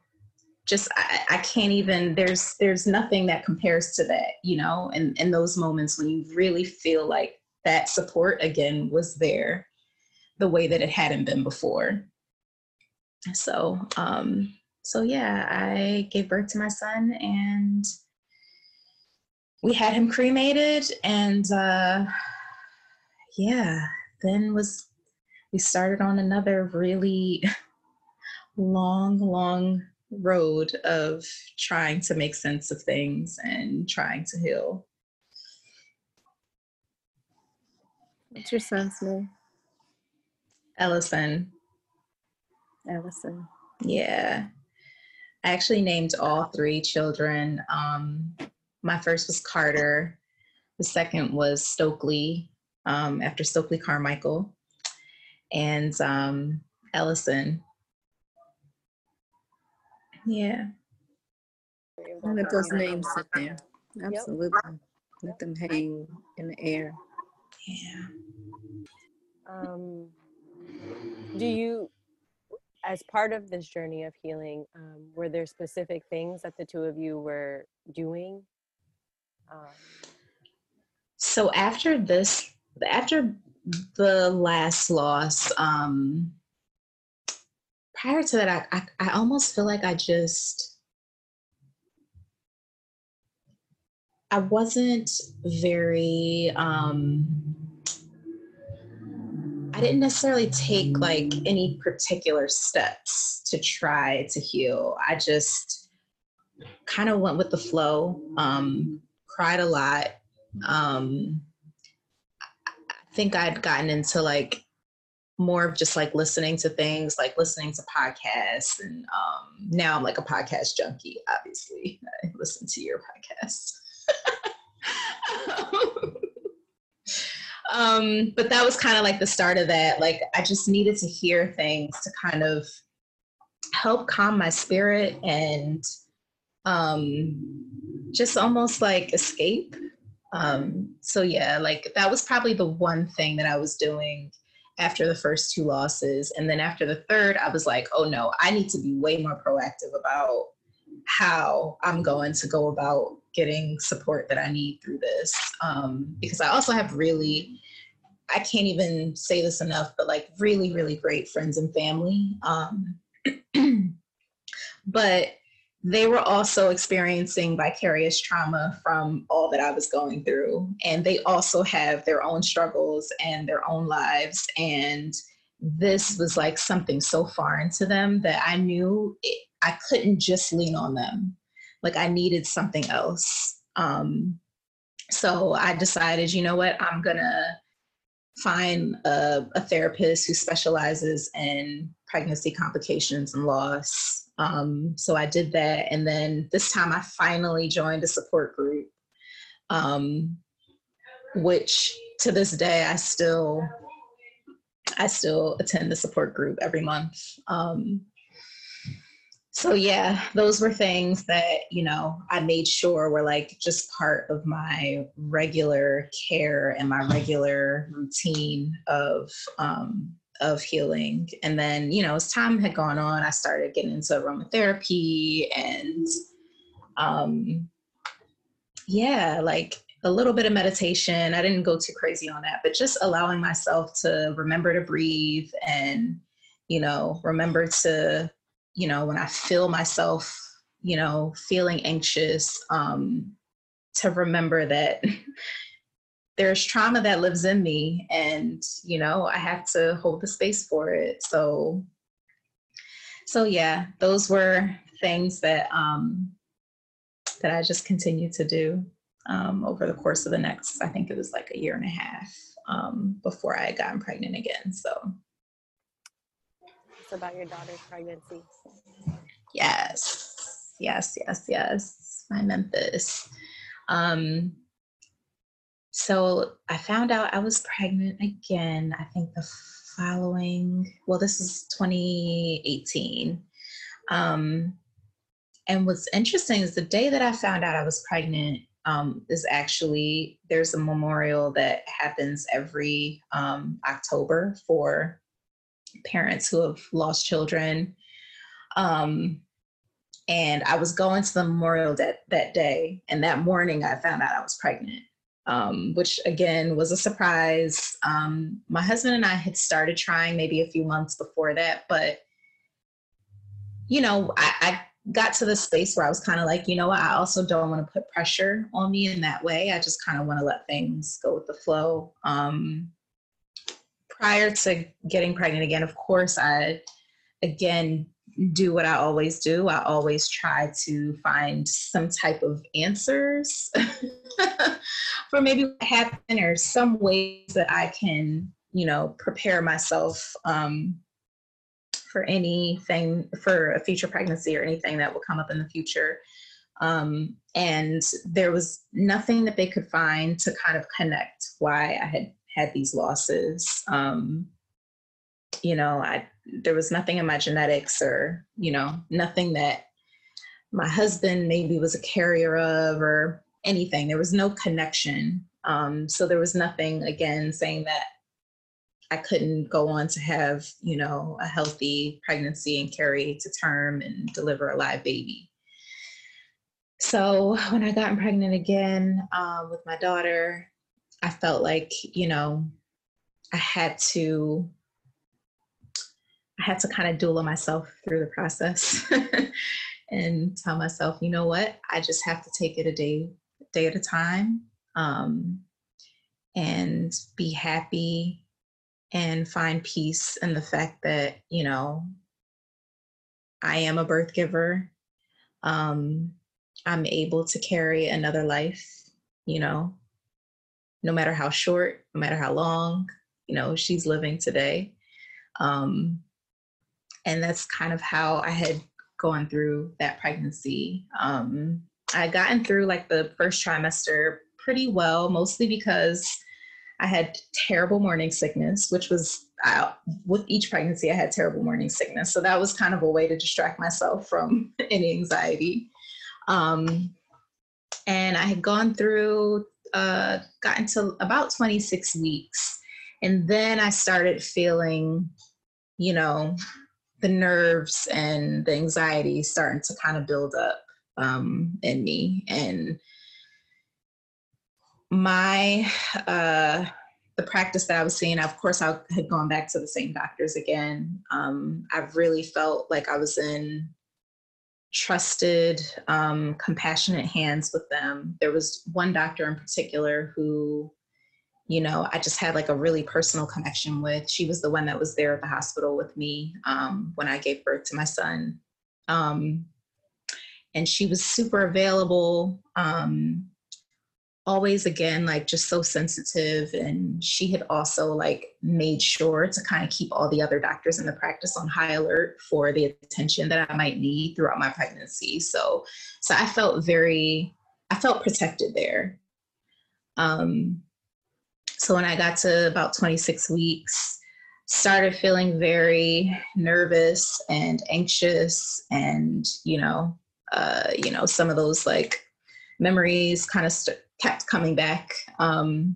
just I, I, can't even there's there's nothing that compares to that you know and in those moments when you really feel like that support again was there the way that it hadn't been before. So um so yeah i gave birth to my son and we had him cremated and uh yeah then was we started on another really long, long road of trying to make sense of things and trying to heal. What's your son's name? Ellison. Ellison. Yeah. I actually named all three children. Um, my first was Carter. The second was Stokely. um, after Stokely Carmichael, and um, Ellison. Yeah. Let those names sit there. Absolutely. Let them hang in the air. Yeah. Um, do you, as part of this journey of healing, um, were there specific things that the two of you were doing? Um, so after this, after the last loss, um, prior to that, I, I, I almost feel like I just, I wasn't very, um, I didn't necessarily take like any particular steps to try to heal. I just kind of went with the flow, um, cried a lot. Um, I think I'd gotten into like more of just like listening to things, like listening to podcasts. And um, now I'm like a podcast junkie, obviously. I listen to your podcast. um, but that was kind of like the start of that. Like I just needed to hear things to kind of help calm my spirit and um, just almost like escape. Um, so yeah, like that was probably the one thing that I was doing after the first two losses. And then after the third, I was like, oh no, I need to be way more proactive about how I'm going to go about getting support that I need through this. Um, because I also have really, I can't even say this enough, but like really, really great friends and family. Um, *clears throat* but they were also experiencing vicarious trauma from all that I was going through. And they also have their own struggles and their own lives. And this was like something so foreign to them that I knew it, I couldn't just lean on them. Like I needed something else. Um, so I decided, you know what, I'm gonna find a, a therapist who specializes in pregnancy complications and loss um, so I did that. And then this time I finally joined a support group, um, which to this day I still I still attend the support group every month. Um, so yeah, those were things that, you know, I made sure were like just part of my regular care and my regular routine of um, of healing. And then, you know, as time had gone on, I started getting into aromatherapy and um yeah, like a little bit of meditation. I didn't go too crazy on that, but just allowing myself to remember to breathe and, you know, remember to, you know, when I feel myself, you know, feeling anxious, um, to remember that *laughs* there's trauma that lives in me and you know i have to hold the space for it. So so yeah those were things that um that i just continued to do um, over the course of the next i think it was like a year and a half um, before i had gotten pregnant again so. It's about your daughter's pregnancy. Yes yes yes yes. My memphis. Um so I found out I was pregnant again, I think the following, well, this is 2018. Um, and what's interesting is the day that I found out I was pregnant um, is actually, there's a memorial that happens every um, October for parents who have lost children. Um, and I was going to the memorial that, that day. And that morning I found out I was pregnant um, which again was a surprise. Um, my husband and I had started trying maybe a few months before that, but you know, I, I got to the space where I was kind of like, you know what, I also don't want to put pressure on me in that way. I just kind of want to let things go with the flow. Um, prior to getting pregnant again, of course, I again do what I always do. I always try to find some type of answers *laughs* for maybe what happened or some ways that I can, you know, prepare myself um, for anything, for a future pregnancy or anything that will come up in the future. Um, and there was nothing that they could find to kind of connect why I had had these losses. Um, you know, I there was nothing in my genetics or, you know, nothing that my husband maybe was a carrier of or anything. There was no connection. Um, so there was nothing again saying that I couldn't go on to have, you know, a healthy pregnancy and carry to term and deliver a live baby. So when I got pregnant again um, with my daughter, I felt like, you know, I had to I had to kind of doula myself through the process *laughs* and tell myself, you know what, I just have to take it a day, day at a time, um, and be happy and find peace in the fact that you know I am a birth giver. Um, I'm able to carry another life, you know, no matter how short, no matter how long, you know, she's living today. Um, and that's kind of how I had gone through that pregnancy. Um, I had gotten through like the first trimester pretty well, mostly because I had terrible morning sickness, which was uh, with each pregnancy, I had terrible morning sickness. So that was kind of a way to distract myself from *laughs* any anxiety. Um, and I had gone through, uh, gotten to about 26 weeks. And then I started feeling, you know, the nerves and the anxiety starting to kind of build up um, in me. And my uh, the practice that I was seeing, of course, I had gone back to the same doctors again. Um, I've really felt like I was in trusted, um, compassionate hands with them. There was one doctor in particular who you know, I just had like a really personal connection with. She was the one that was there at the hospital with me um, when I gave birth to my son. Um, and she was super available, um, always again, like just so sensitive. And she had also like made sure to kind of keep all the other doctors in the practice on high alert for the attention that I might need throughout my pregnancy. So, so I felt very, I felt protected there. Um, so when I got to about 26 weeks, started feeling very nervous and anxious and, you know, uh, you know, some of those like memories kind of st- kept coming back. Um,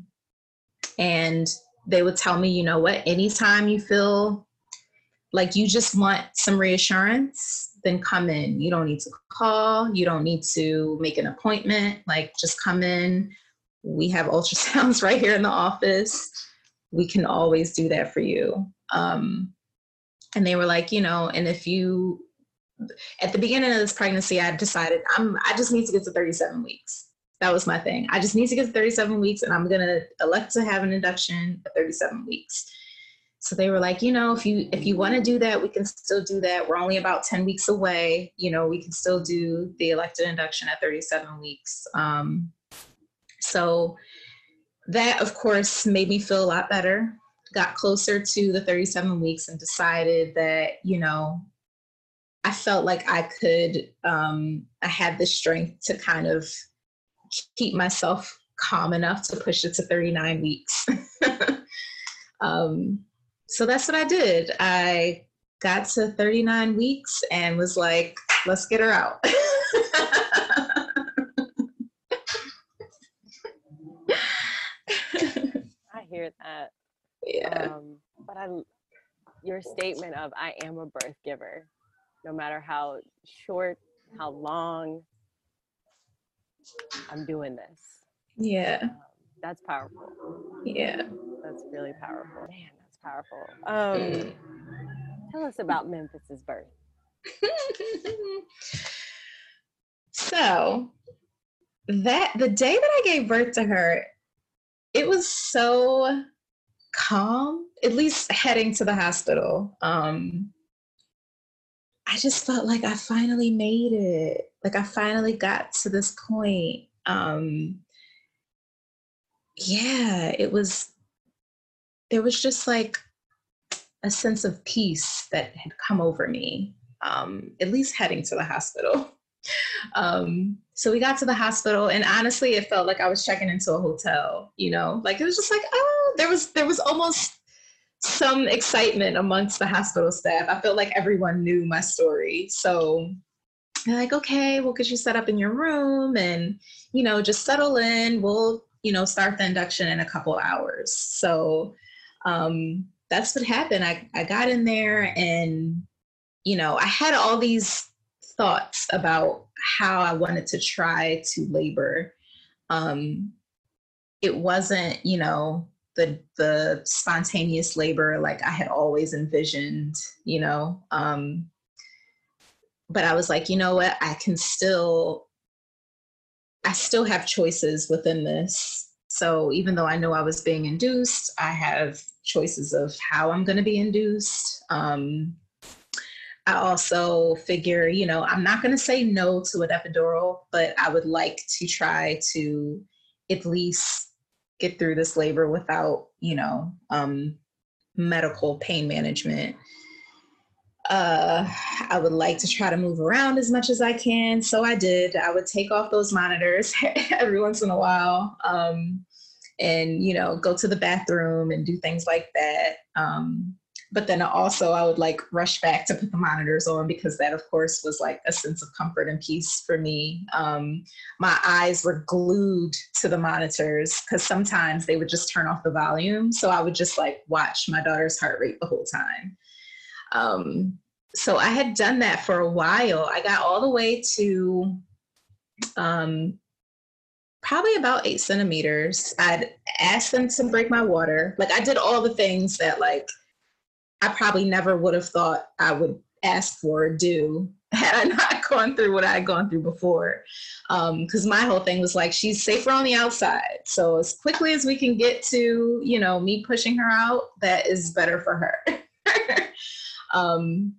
and they would tell me, you know what, anytime you feel like you just want some reassurance, then come in. You don't need to call, you don't need to make an appointment, like just come in we have *laughs* ultrasounds right here in the office. We can always do that for you. Um, and they were like, you know, and if you, at the beginning of this pregnancy, I decided I'm, I just need to get to 37 weeks. That was my thing. I just need to get to 37 weeks and I'm to elect to have an induction at 37 weeks. So they were like, you know, if you if you want to do that, we can still do that. We're only about 10 weeks away. You know, we can still do the elected induction at 37 weeks. Um, so that, of course, made me feel a lot better. Got closer to the 37 weeks and decided that, you know, I felt like I could, um, I had the strength to kind of keep myself calm enough to push it to 39 weeks. *laughs* um, so that's what I did. I got to 39 weeks and was like, let's get her out. I hear that. *laughs* Yeah. Um, but I, your statement of I am a birth giver, no matter how short, how long, I'm doing this. Yeah. Um, that's powerful. Yeah. That's really powerful. Man, that's powerful. Um, tell us about Memphis's birth. *laughs* so that the day that I gave birth to her, it was so calm, at least heading to the hospital. Um, I just felt like I finally made it. Like I finally got to this point. Um, yeah, it was, there was just like a sense of peace that had come over me, um, at least heading to the hospital. *laughs* um, so we got to the hospital, and honestly, it felt like I was checking into a hotel. You know, like it was just like, oh, there was there was almost some excitement amongst the hospital staff. I felt like everyone knew my story. So they're like, okay, we'll get you set up in your room and, you know, just settle in. We'll, you know, start the induction in a couple hours. So um, that's what happened. I, I got in there and, you know, I had all these thoughts about how I wanted to try to labor. Um, it wasn't, you know, the the spontaneous labor like I had always envisioned, you know. Um, but I was like, you know what? I can still I still have choices within this. So even though I know I was being induced, I have choices of how I'm going to be induced. Um, I also figure, you know, I'm not going to say no to an epidural, but I would like to try to at least get through this labor without, you know, um, medical pain management. Uh, I would like to try to move around as much as I can. So I did. I would take off those monitors *laughs* every once in a while um, and, you know, go to the bathroom and do things like that. Um, but then also I would like rush back to put the monitors on because that of course was like a sense of comfort and peace for me. Um, my eyes were glued to the monitors because sometimes they would just turn off the volume. So I would just like watch my daughter's heart rate the whole time. Um, so I had done that for a while. I got all the way to um, probably about eight centimeters. I'd asked them to break my water. Like I did all the things that like I probably never would have thought I would ask for or do *laughs* had I not gone through what I had gone through before. Because um, my whole thing was like, she's safer on the outside. So as quickly as we can get to, you know, me pushing her out, that is better for her. *laughs* um,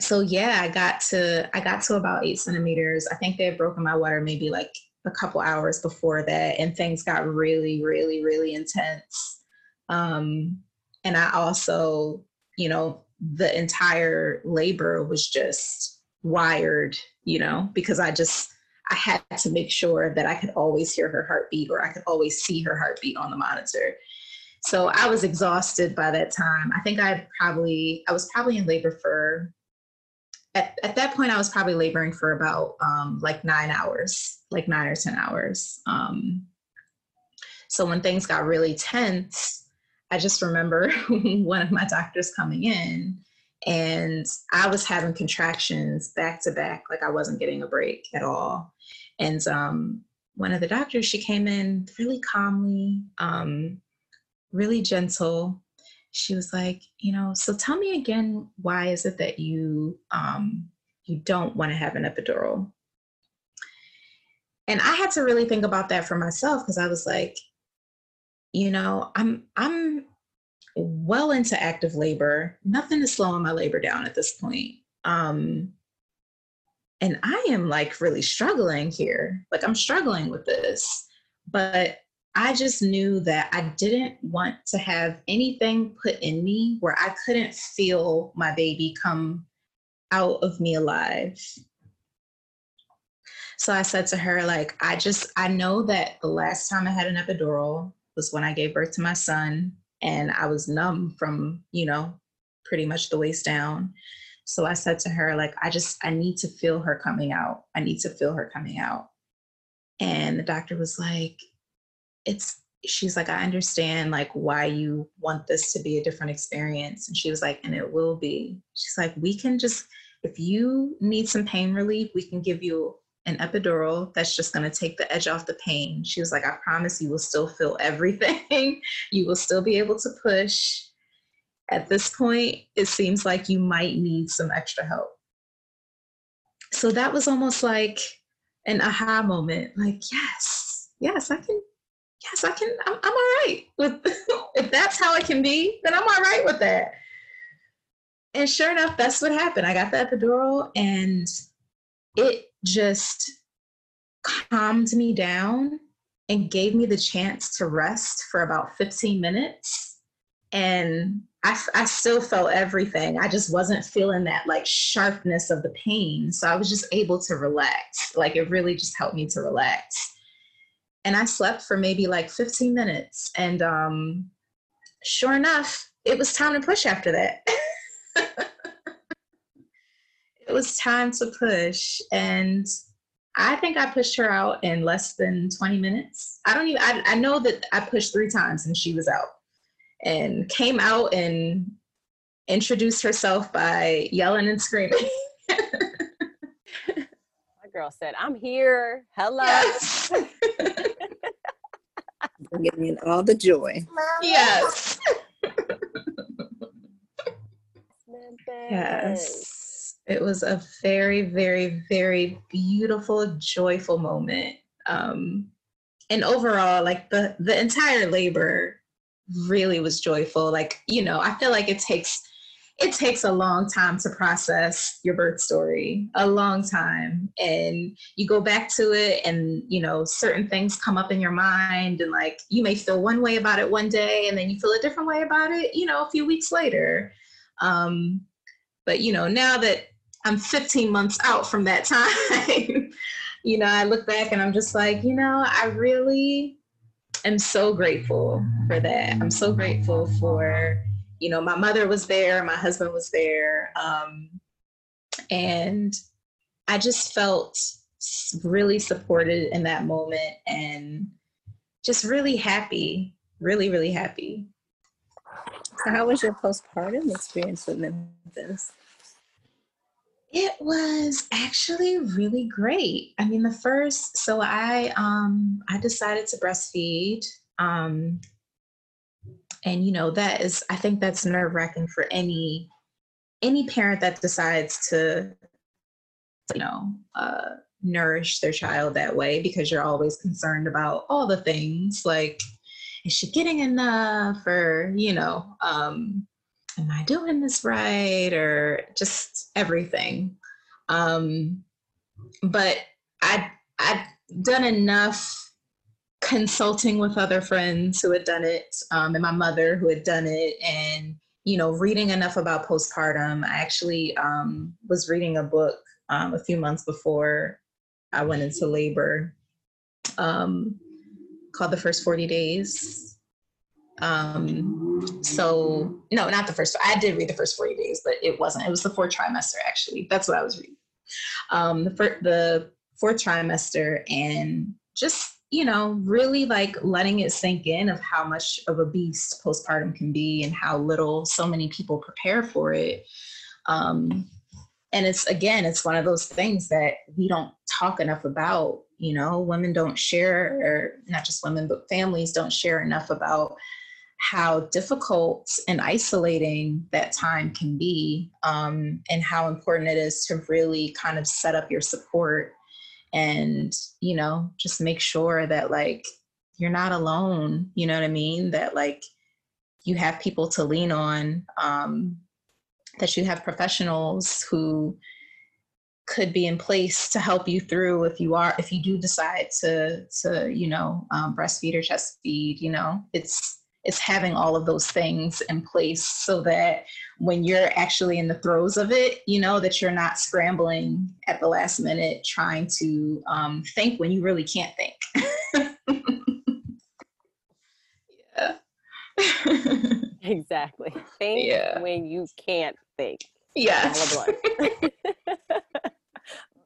so yeah, I got to I got to about eight centimeters. I think they had broken my water maybe like a couple hours before that, and things got really, really, really intense. Um, and I also you know, the entire labor was just wired, you know, because I just, I had to make sure that I could always hear her heartbeat or I could always see her heartbeat on the monitor. So I was exhausted by that time. I think I probably, I was probably in labor for, at, at that point, I was probably laboring for about um, like nine hours, like nine or 10 hours. Um, so when things got really tense, I just remember *laughs* one of my doctors coming in and I was having contractions back to back, like I wasn't getting a break at all. And um, one of the doctors, she came in really calmly, um, really gentle. She was like, you know, so tell me again, why is it that you um, you don't want to have an epidural? And I had to really think about that for myself because I was like, you know, I'm I'm well into active labor. Nothing is slowing my labor down at this point. Um, and I am like really struggling here. Like I'm struggling with this, but I just knew that I didn't want to have anything put in me where I couldn't feel my baby come out of me alive. So I said to her, like, I just, I know that the last time I had an epidural, was when I gave birth to my son and I was numb from, you know, pretty much the waist down. So I said to her, like, I just, I need to feel her coming out. I need to feel her coming out. And the doctor was like, it's, she's like, I understand like why you want this to be a different experience. And she was like, and it will be. She's like, we can just, if you need some pain relief, we can give you an epidural that's just going to take the edge off the pain. She was like, I promise you will still feel *laughs* everything. you will still be able to push. At this point, it seems like you might need some extra help. So that was almost like an aha moment like, yes, yes, I can, yes, I can, I'm, I'm all right with, *laughs* if that's how it can be, then I'm all right with that. And sure enough, that's what happened. I got the epidural and it just calmed me down and gave me the chance to rest for about 15 minutes. And I, I still felt everything. I just wasn't feeling that like sharpness of the pain. So I was just able to relax. Like it really just helped me to relax. And I slept for maybe like 15 minutes. And um, sure enough, it was time to push after that. *laughs* it was time to push. And I think I pushed her out in less than 20 minutes. I don't even, I, I know that I pushed three times and she was out and came out and introduced herself by yelling and screaming. *laughs* My girl said, I'm here. Hello. Yes. Giving me all the joy. yes. Yes. It was a very, very, very beautiful, joyful moment. Um, and overall, like the the entire labor really was joyful. Like, you know, I feel like it takes it takes a long time to process your birth story, a long time. And you go back to it and, you know, certain things come up in your mind and like you may feel one way about it one day and then you feel a different way about it, you know, a few weeks later. Um, but you know, now that I'm 15 months out from that time, *laughs* you know, I look back and I'm just like, you know, I really am so grateful for that. I'm so grateful for, you know, my mother was there, my husband was there. Um, and I just felt really supported in that moment and just really happy, really, really happy. So, how was your postpartum experience with Memphis? It was actually really great. I mean, the first, so I um I decided to breastfeed. Um and you know, that is I think that's nerve wracking for any any parent that decides to you know uh nourish their child that way because you're always concerned about all the things like is she getting enough or you know um am I doing this right? Or just everything. Um, but I I'd done enough consulting with other friends who had done it, um, and my mother who had done it, and you know, reading enough about postpartum. I actually um, was reading a book um, a few months before I went into labor um, called The First 40 Days um, so no, not the first. I did read the first 40 days, but it wasn't. It was the fourth trimester actually. That's what I was reading. Um, the the fourth trimester, and just you know, really like letting it sink in of how much of a beast postpartum can be, and how little so many people prepare for it. Um, and it's again, it's one of those things that we don't talk enough about. You know, women don't share, or not just women, but families don't share enough about how difficult and isolating that time can be um, and how important it is to really kind of set up your support and you know just make sure that like you're not alone you know what i mean? That like you have people to lean on um, that you have professionals who could be in place to help you through if you are if you do decide to to you know um, breastfeed or chest feed you know? It's it's having all of those things in place so that when you're actually in the throes of it, you know that you're not scrambling at the last minute trying to um, think when you really can't think. *laughs* yeah. exactly. Think yeah. when you can't think. Yes. *laughs*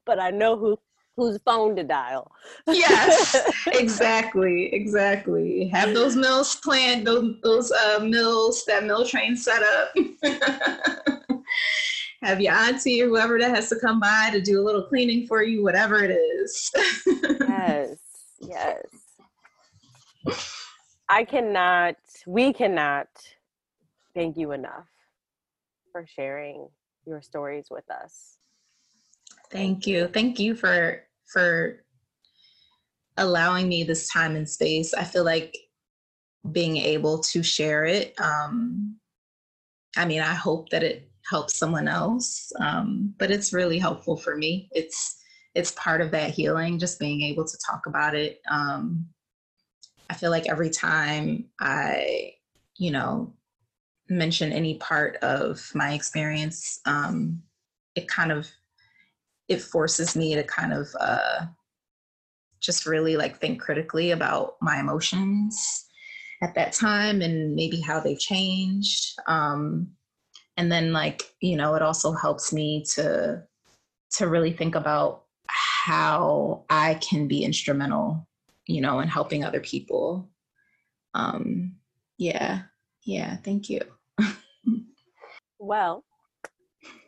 but I know who whose phone to dial. yes, *laughs* exactly, exactly. Have those mills planned, those those uh, mills, that mill train set up. *laughs* Have your auntie or whoever that has to come by to do a little cleaning for you, whatever it is. yes, *laughs* yes. I cannot, we cannot thank you enough for sharing your stories with us. Thank you. Thank you for for allowing me this time and space. I feel like being able to share it. Um, I mean, I hope that it helps someone else, um, but it's really helpful for me. It's it's part of that healing, just being able to talk about it. Um, I feel like every time I, you know, mention any part of my experience, um, it kind of it forces me to kind of uh, just really like think critically about my emotions at that time and maybe how they've changed. Um, and then like you know, it also helps me to to really think about how I can be instrumental, you know, in helping other people. Um, yeah, yeah. Thank you. *laughs* well,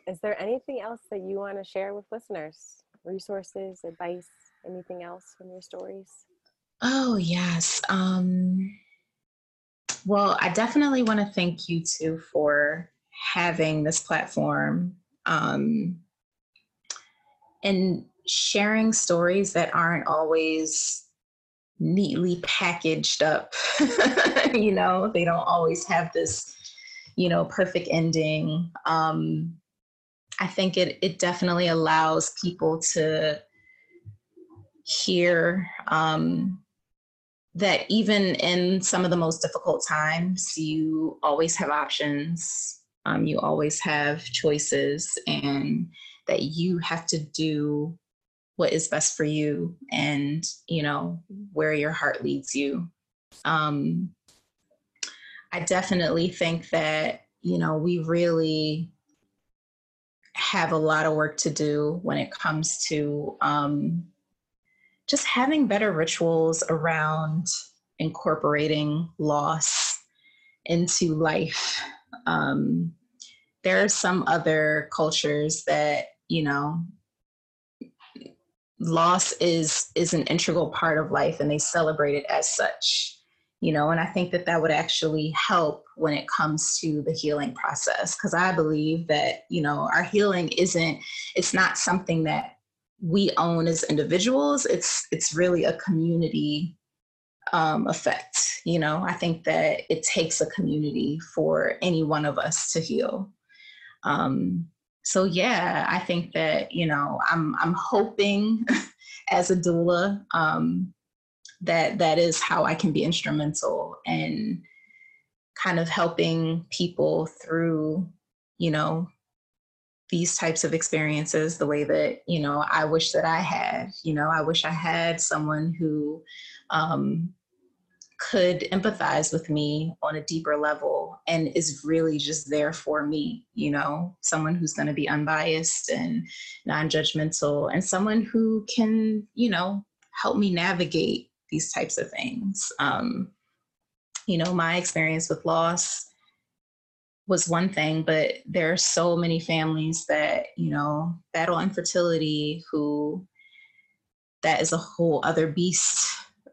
is there anything else that you want to share with listeners? Resources, advice, anything else from your stories? Oh, yes. Um, well, I definitely want to thank you too for having this platform um, and sharing stories that aren't always neatly packaged up. *laughs* you know, they don't always have this, you know, perfect ending. Um, I think it it definitely allows people to hear um, that even in some of the most difficult times, you always have options. Um, you always have choices, and that you have to do what is best for you and you know where your heart leads you um i definitely think that you know we really have a lot of work to do when it comes to um just having better rituals around incorporating loss into life. Um there are some other cultures that you know loss is is an integral part of life and they celebrate it as such you know and i think that that would actually help when it comes to the healing process because i believe that you know our healing isn't it's not something that we own as individuals. It's it's really a community um, effect you know? I think that it takes a community for any one of us to heal. Um, so yeah, I think that you know I'm I'm hoping *laughs* as a doula um, that that is how I can be instrumental in kind of helping people through you know these types of experiences the way that you know I wish that I had. You know, I wish I had someone who um, could empathize with me on a deeper level and is really just there for me, you know, someone who's going to be unbiased and non judgmental, and someone who can, you know, help me navigate these types of things. Um, you know, my experience with loss was one thing, but there are so many families that, you know, battle infertility who that is a whole other beast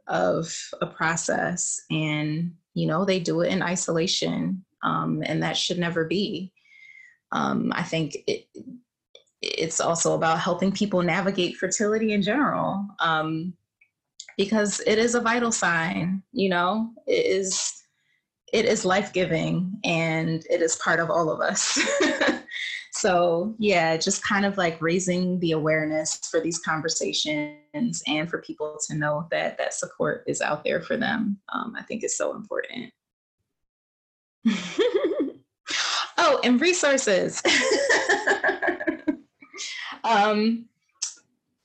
of a process. And you know they do it in isolation um, and that should never be. Um, i think it, it's also about helping people navigate fertility in general. Um, because it is a vital sign you know? It is it is life-giving and it is part of all of us. *laughs* So yeah just kind of like raising the awareness for these conversations and for people to know that that support is out there for them um, i think is so important. *laughs* Oh and resources. *laughs* Um,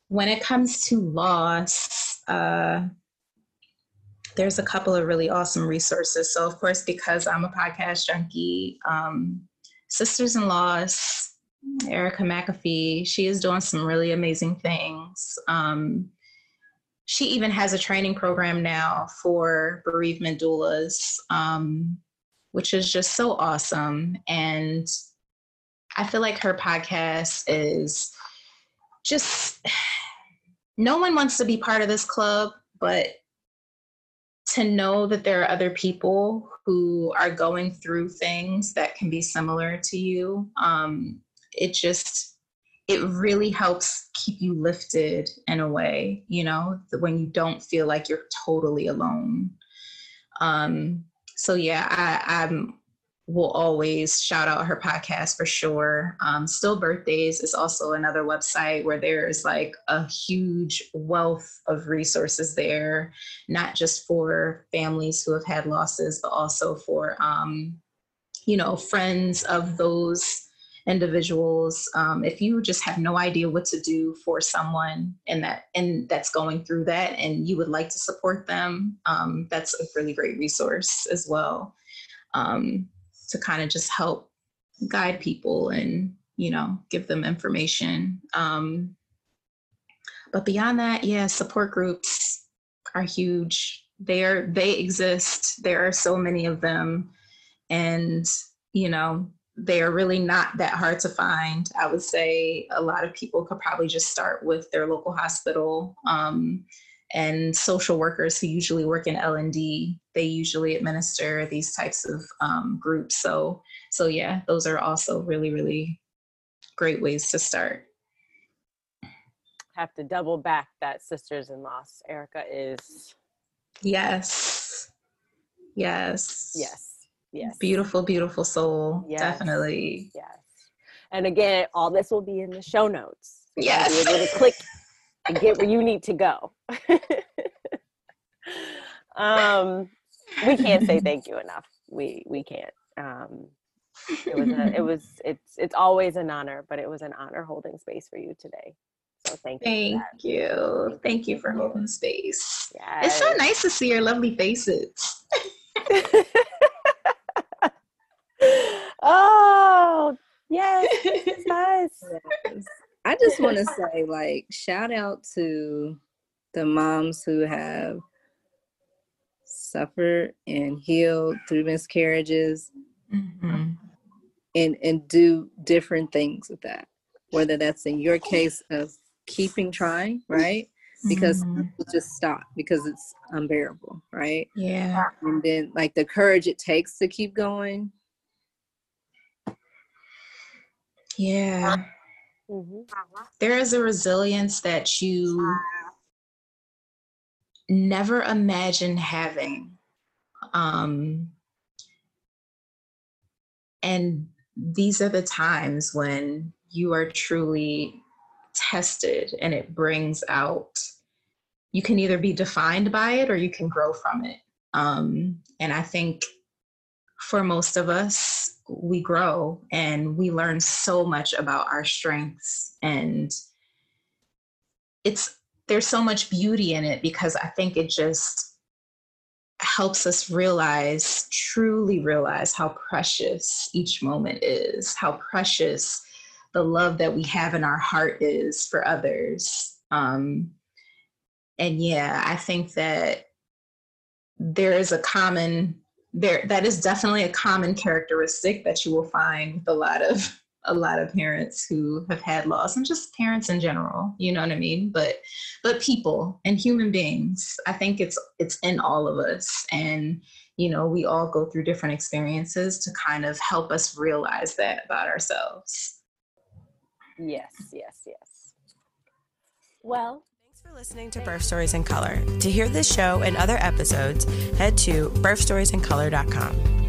when it comes to loss uh, there's a couple of really awesome resources so of course because i'm a podcast junkie um, Sisters in Loss, Erica McAfee, she is doing some really amazing things. Um, she even has a training program now for bereavement doulas, um, which is just so awesome. And I feel like her podcast is just no one wants to be part of this club, but to know that there are other people who are going through things that can be similar to you um, it just it really helps keep you lifted in a way you know when you don't feel like you're totally alone. Um, so yeah I, i'm will always shout out her podcast for sure. Um, Still Birthdays is also another website where there's like a huge wealth of resources there, not just for families who have had losses, but also for um, you know, friends of those individuals um, if you just have no idea what to do for someone and that and that's going through that and you would like to support them um, that's a really great resource as well um, to kind of just help guide people and you know give them information um, but beyond that yeah support groups are huge. They are they exist. There are so many of them. And you know they are really not that hard to find. I would say a lot of people could probably just start with their local hospital um, and social workers who usually work in L&D. They usually administer these types of um, groups. So, so yeah, those are also really, really great ways to start. Have to double back that sisters in loss. Erica is. Yes. Yes. Yes Yes. Beautiful, beautiful soul. Yes. Definitely. Yes. And again, all this will be in the show notes. Yes. You'll be able to click and get where you need to go. *laughs* um, we can't say thank you enough. We we can't. Um, it was a, it was it's it's always an honor, but it was an honor holding space for you today. So thank you. Thank you. Thank you for holding space. Yes. It's so nice to see your lovely faces. *laughs* oh, yes, yes. *laughs* I just want to say, like, shout out to the moms who have suffered and healed through miscarriages mm-hmm. and and do different things with that whether that's in your case of keeping trying right because mm-hmm. just stop because it's unbearable right yeah and then like the courage it takes to keep going Yeah. Mm-hmm. There is a resilience that you never imagine having. Um, and these are the times when you are truly tested and it brings out you can either be defined by it or you can grow from it um, and i think for most of us we grow and we learn so much about our strengths and it's there's so much beauty in it because i think it just helps us realize truly realize how precious each moment is how precious the love that we have in our heart is for others. Um, and yeah i think that there is a common there that is definitely a common characteristic that you will find with a lot of a lot of parents who have had loss and just parents in general you know what i mean but but people and human beings i think it's it's in all of us and you know we all go through different experiences to kind of help us realize that about ourselves yes yes yes well Thanks for listening to Birth Stories in Color. To hear this show and other episodes, head to birthstoriesincolor.com.